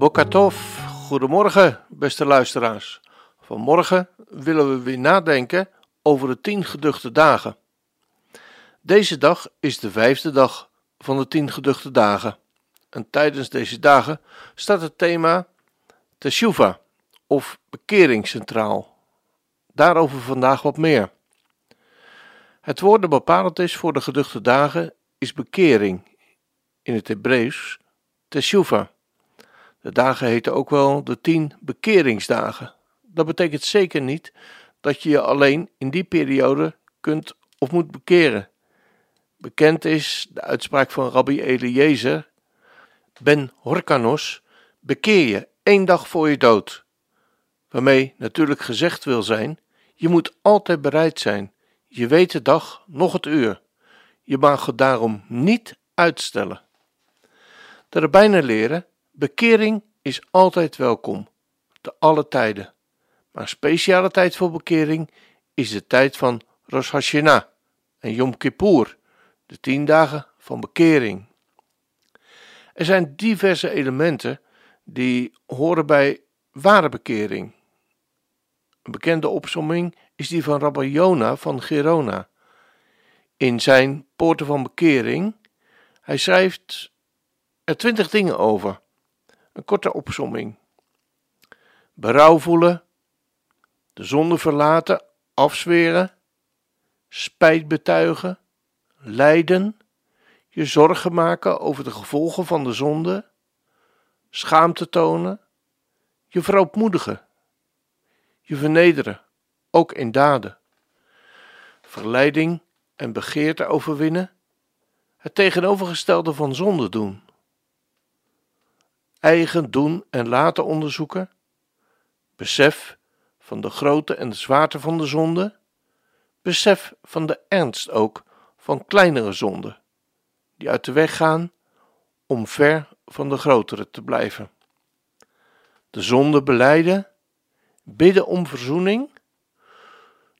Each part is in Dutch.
Bokatov, goedemorgen beste luisteraars. Vanmorgen willen we weer nadenken over de tien geduchte dagen. Deze dag is de vijfde dag van de tien geduchte dagen. En tijdens deze dagen staat het thema Teshuvah of bekering centraal. Daarover vandaag wat meer. Het woord dat bepalend is voor de geduchte dagen is bekering, in het Hebreeuws Teshuvah. De dagen heten ook wel de tien bekeringsdagen. Dat betekent zeker niet dat je je alleen in die periode kunt of moet bekeren. Bekend is de uitspraak van Rabbi Eliezer Ben Horkanos: bekeer je één dag voor je dood. Waarmee natuurlijk gezegd wil zijn: je moet altijd bereid zijn. Je weet de dag, nog het uur. Je mag het daarom niet uitstellen. De rabbijnen leren: bekering is altijd welkom, te alle tijden. Maar speciale tijd voor bekering is de tijd van Rosh Hashanah en Yom Kippur, de tien dagen van bekering. Er zijn diverse elementen die horen bij ware bekering. Een bekende opsomming is die van Rabbi Jona van Gerona. In zijn Poorten van Bekering, hij schrijft er twintig dingen over. Een korte opsomming. Berouw voelen, de zonde verlaten, afzweren, spijt betuigen, lijden, je zorgen maken over de gevolgen van de zonde, schaamte tonen, je verootmoedigen, je vernederen, ook in daden, verleiding en begeerte overwinnen, het tegenovergestelde van zonde doen, eigen doen en laten onderzoeken, besef van de grootte en de zwaarte van de zonde, besef van de ernst ook van kleinere zonden, die uit de weg gaan om ver van de grotere te blijven. De zonde beleiden, bidden om verzoening,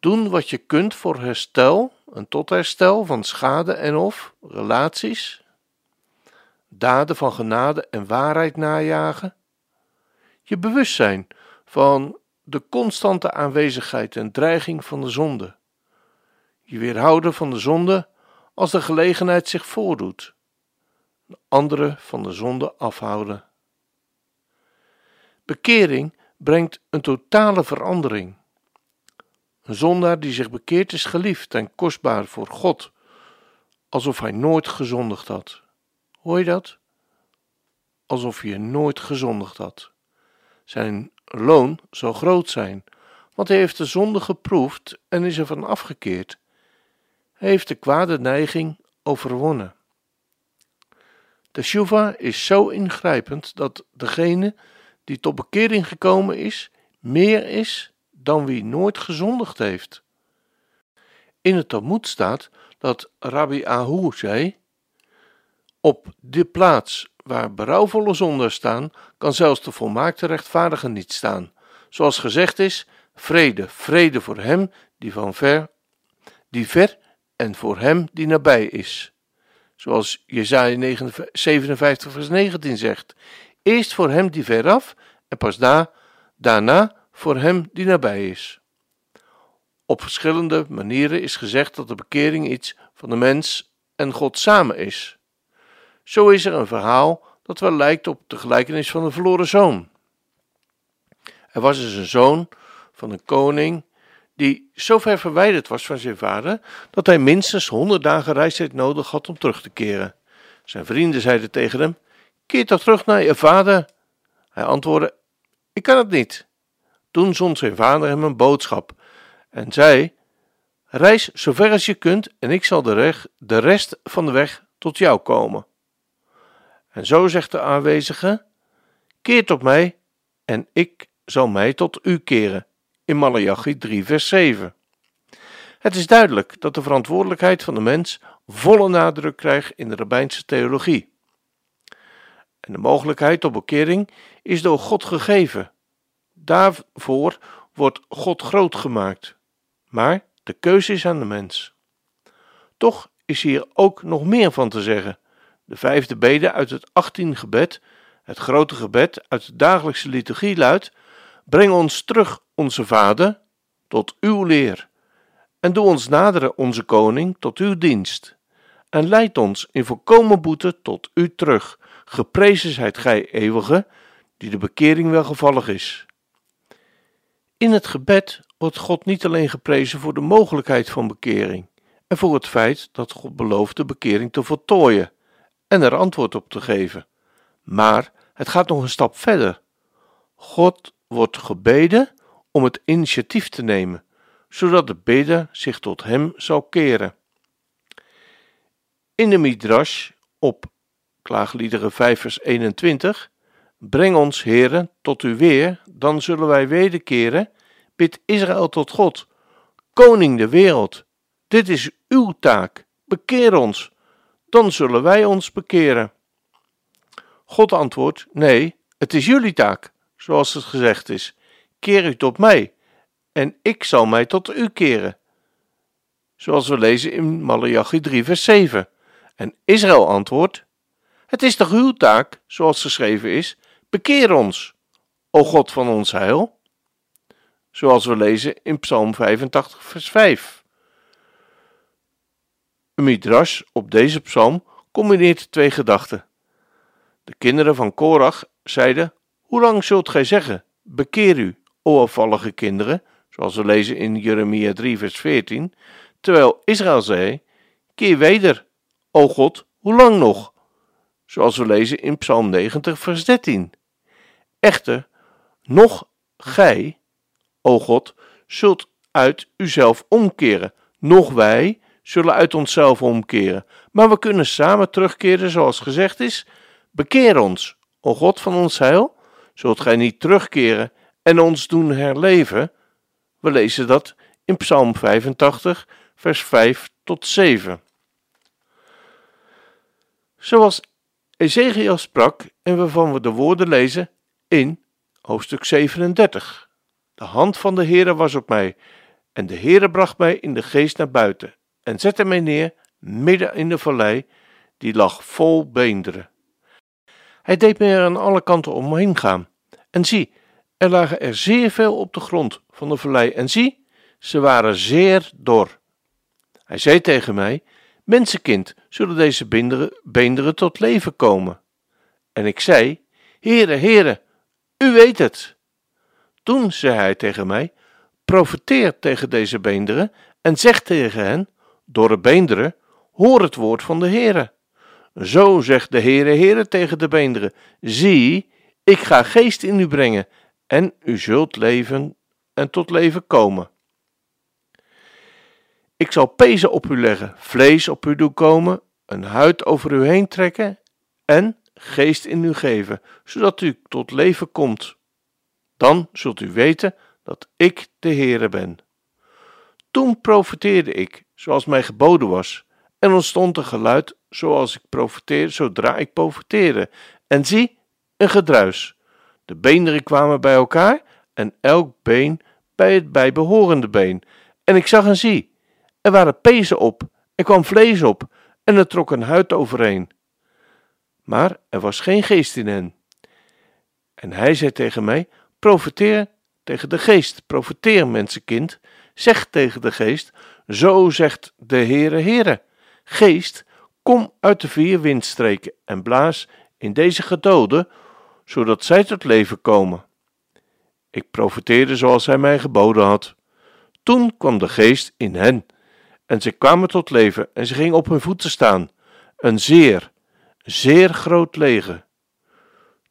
doen wat je kunt voor herstel en tot herstel van schade en of relaties, daden van genade en waarheid najagen, je bewustzijn van de constante aanwezigheid en dreiging van de zonde. Je weerhouden van de zonde als de gelegenheid zich voordoet. Anderen van de zonde afhouden. Bekering brengt een totale verandering. Een zondaar die zich bekeert is geliefd en kostbaar voor God, alsof hij nooit gezondigd had. Hoor je dat? Alsof je nooit gezondigd had. Zijn loon zal groot zijn, want hij heeft de zonde geproefd en is ervan afgekeerd. Hij heeft de kwade neiging overwonnen. De shuva is zo ingrijpend dat degene die tot bekering gekomen is, meer is dan wie nooit gezondigd heeft. In het Talmud staat dat Rabbi Ahu zei: Op de plaats waar berouwvolle zonden staan, kan zelfs de volmaakte rechtvaardige niet staan. Zoals gezegd is: vrede, vrede voor hem die van ver, die ver en voor hem die nabij is. Zoals Jesaja 57 vers 19 zegt: Eerst voor hem die veraf en pas da, daarna voor hem die nabij is. Op verschillende manieren is gezegd dat de bekering iets van de mens en God samen is. Zo is er een verhaal dat wel lijkt op de gelijkenis van een verloren zoon. Er was dus een zoon van een koning die zo ver verwijderd was van zijn vader dat hij minstens honderd dagen reistijd nodig had om terug te keren. Zijn vrienden zeiden tegen hem: Keer toch terug naar je vader. Hij antwoordde: Ik kan het niet. Toen zond zijn vader hem een boodschap en zei: Reis zo ver als je kunt en ik zal de, de rest van de weg tot jou komen. En zo zegt de aanwezige: Keer tot mij, en ik zal mij tot u keren. In Malachi 3, vers 7. Het is duidelijk dat de verantwoordelijkheid van de mens volle nadruk krijgt in de rabbijnse theologie. En de mogelijkheid tot bekering is door God gegeven. Daarvoor wordt God groot gemaakt. Maar de keuze is aan de mens. Toch is hier ook nog meer van te zeggen. De vijfde bede uit het 18 gebed, het grote gebed uit de dagelijkse liturgie luidt: Breng ons terug, onze Vader, tot uw leer. En doe ons naderen, onze koning, tot uw dienst. En leid ons in volkomen boete tot u terug. Geprezen zijt gij, eeuwige, die de bekering welgevallig is. In het gebed wordt God niet alleen geprezen voor de mogelijkheid van bekering en voor het feit dat God belooft de bekering te voltooien en er antwoord op te geven. Maar het gaat nog een stap verder. God wordt gebeden om het initiatief te nemen, zodat de bidder zich tot hem zal keren. In de Midrash op Klaagliederen 5 vers 21 Breng ons, heren, tot u weer, dan zullen wij wederkeren. Bid Israël tot God, koning de wereld. Dit is uw taak. Bekeer ons, dan zullen wij ons bekeren. God antwoordt: Nee, het is jullie taak, zoals het gezegd is. Keer u tot mij, en ik zal mij tot u keren. Zoals we lezen in Malachi 3, vers 7. En Israël antwoordt: Het is toch uw taak, zoals geschreven is: Bekeer ons, o God van ons heil. Zoals we lezen in Psalm 85, vers 5. Een midrash op deze psalm combineert twee gedachten. De kinderen van Korach zeiden: Hoe lang zult gij zeggen: Bekeer u, o afvallige kinderen, zoals we lezen in Jeremia 3, vers 14, terwijl Israël zei: Keer weder, o God, hoe lang nog? Zoals we lezen in Psalm 90, vers 13. Echter, nog gij, o God, zult uit uzelf omkeren, nog wij zullen uit onszelf omkeren. Maar we kunnen samen terugkeren, zoals gezegd is: Bekeer ons, o God van ons heil. Zult gij niet terugkeren en ons doen herleven? We lezen dat in Psalm 85, vers 5 tot 7. Zoals Ezekiel sprak en waarvan we de woorden lezen in hoofdstuk 37. De hand van de Heere was op mij, en de Heere bracht mij in de geest naar buiten, en zette mij neer midden in de vallei, die lag vol beenderen. Hij deed mij er aan alle kanten omheen gaan, en zie, er lagen er zeer veel op de grond van de vallei, en zie, ze waren zeer dor. Hij zei tegen mij: Mensenkind, zullen deze beenderen, beenderen tot leven komen? En ik zei: Heere, Heere, u weet het. Toen zei hij tegen mij: Profeteer tegen deze beenderen en zeg tegen hen: Dorre beenderen, hoor het woord van de Heere. Zo zegt de Heere, Heere tegen de beenderen: Zie, ik ga geest in u brengen en u zult leven en tot leven komen. Ik zal pezen op u leggen, vlees op u doen komen, een huid over u heen trekken en geest in u geven, zodat u tot leven komt. Dan zult u weten dat ik de Heere ben. Toen profeteerde ik, zoals mij geboden was, en ontstond een geluid zoals ik profeteerde, zodra ik profeteerde. En zie, een gedruis. De beenderen kwamen bij elkaar en elk been bij het bijbehorende been. En ik zag en zie, er waren pezen op, er kwam vlees op en er trok een huid overheen maar er was geen geest in hen. En hij zei tegen mij: Profeteer tegen de geest, profeteer, mensenkind. Zeg tegen de geest: Zo zegt de Heere, Heere. Geest, kom uit de vier windstreken en blaas in deze gedoden, zodat zij tot leven komen. Ik profeteerde zoals hij mij geboden had. Toen kwam de geest in hen, en ze kwamen tot leven en ze gingen op hun voeten staan, een zeer, zeer groot leger.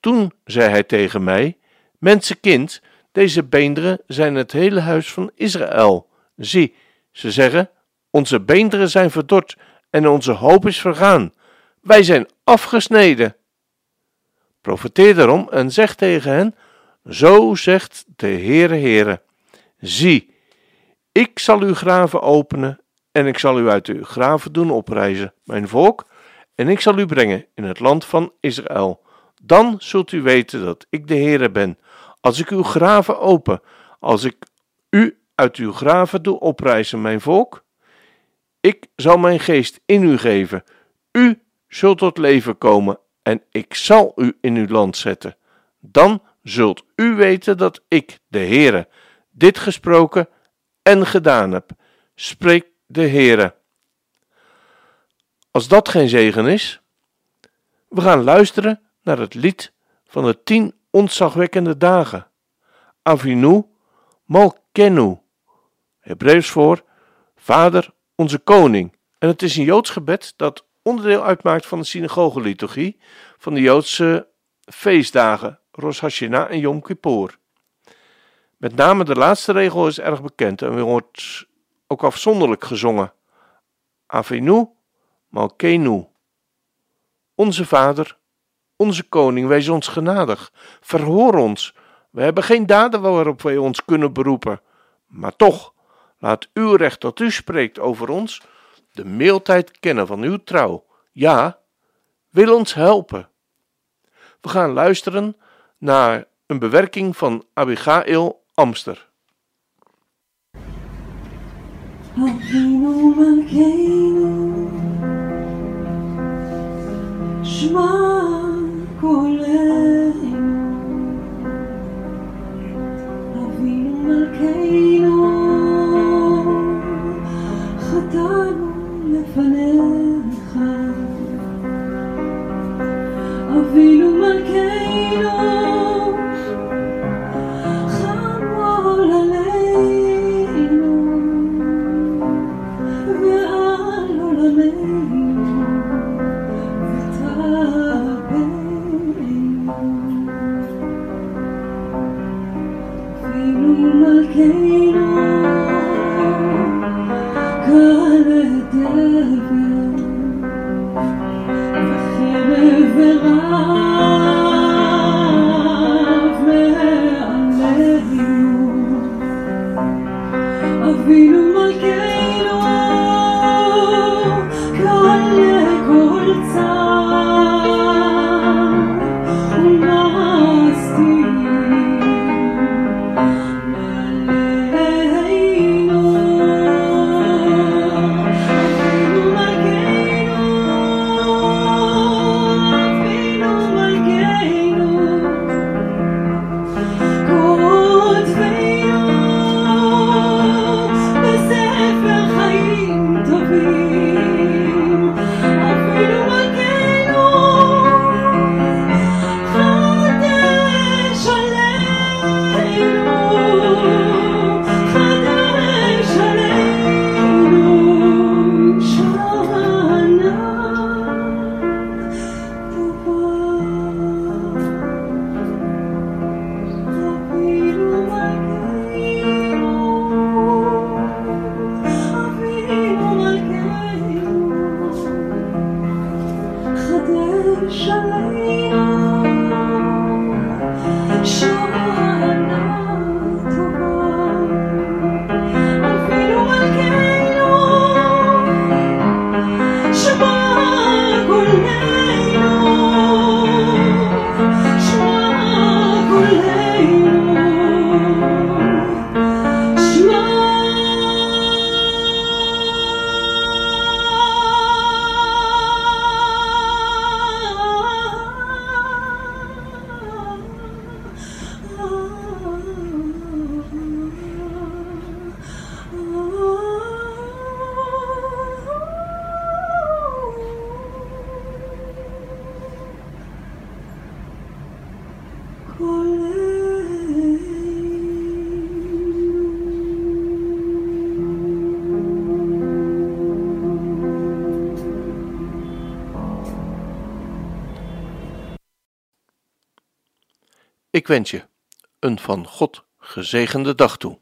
Toen zei hij tegen mij: Mensenkind, deze beenderen zijn het hele huis van Israël. Zie, ze zeggen: Onze beenderen zijn verdord en onze hoop is vergaan. Wij zijn afgesneden. Profeteer daarom en zeg tegen hen: Zo zegt de Heere Heere: Zie, ik zal uw graven openen en ik zal u uit uw graven doen oprijzen, mijn volk, en ik zal u brengen in het land van Israël. Dan zult u weten dat ik de Heere ben, als ik uw graven open, als ik u uit uw graven doe oprijzen, mijn volk. Ik zal mijn geest in u geven, u zult tot leven komen en ik zal u in uw land zetten. Dan zult u weten dat ik, de Heere, dit gesproken en gedaan heb, spreekt de Heere. Als dat geen zegen is, we gaan luisteren naar het lied van de tien ontzagwekkende dagen. Avinu Malkenu, Hebreeuws voor Vader onze Koning. En het is een Joods gebed dat onderdeel uitmaakt van de synagogeliturgie van de Joodse feestdagen Rosh Hashanah en Yom Kippur. Met name de laatste regel is erg bekend en wordt ook afzonderlijk gezongen. Avenu Malkenu. Onze Vader, onze Koning, wees ons genadig. Verhoor ons. We hebben geen daden waarop wij ons kunnen beroepen. Maar toch, laat uw recht dat u spreekt over ons de meeltijd kennen van uw trouw. Ja, wil ons helpen. We gaan luisteren naar een bewerking van Abigail Amster. Ik wens je een van God gezegende dag toe.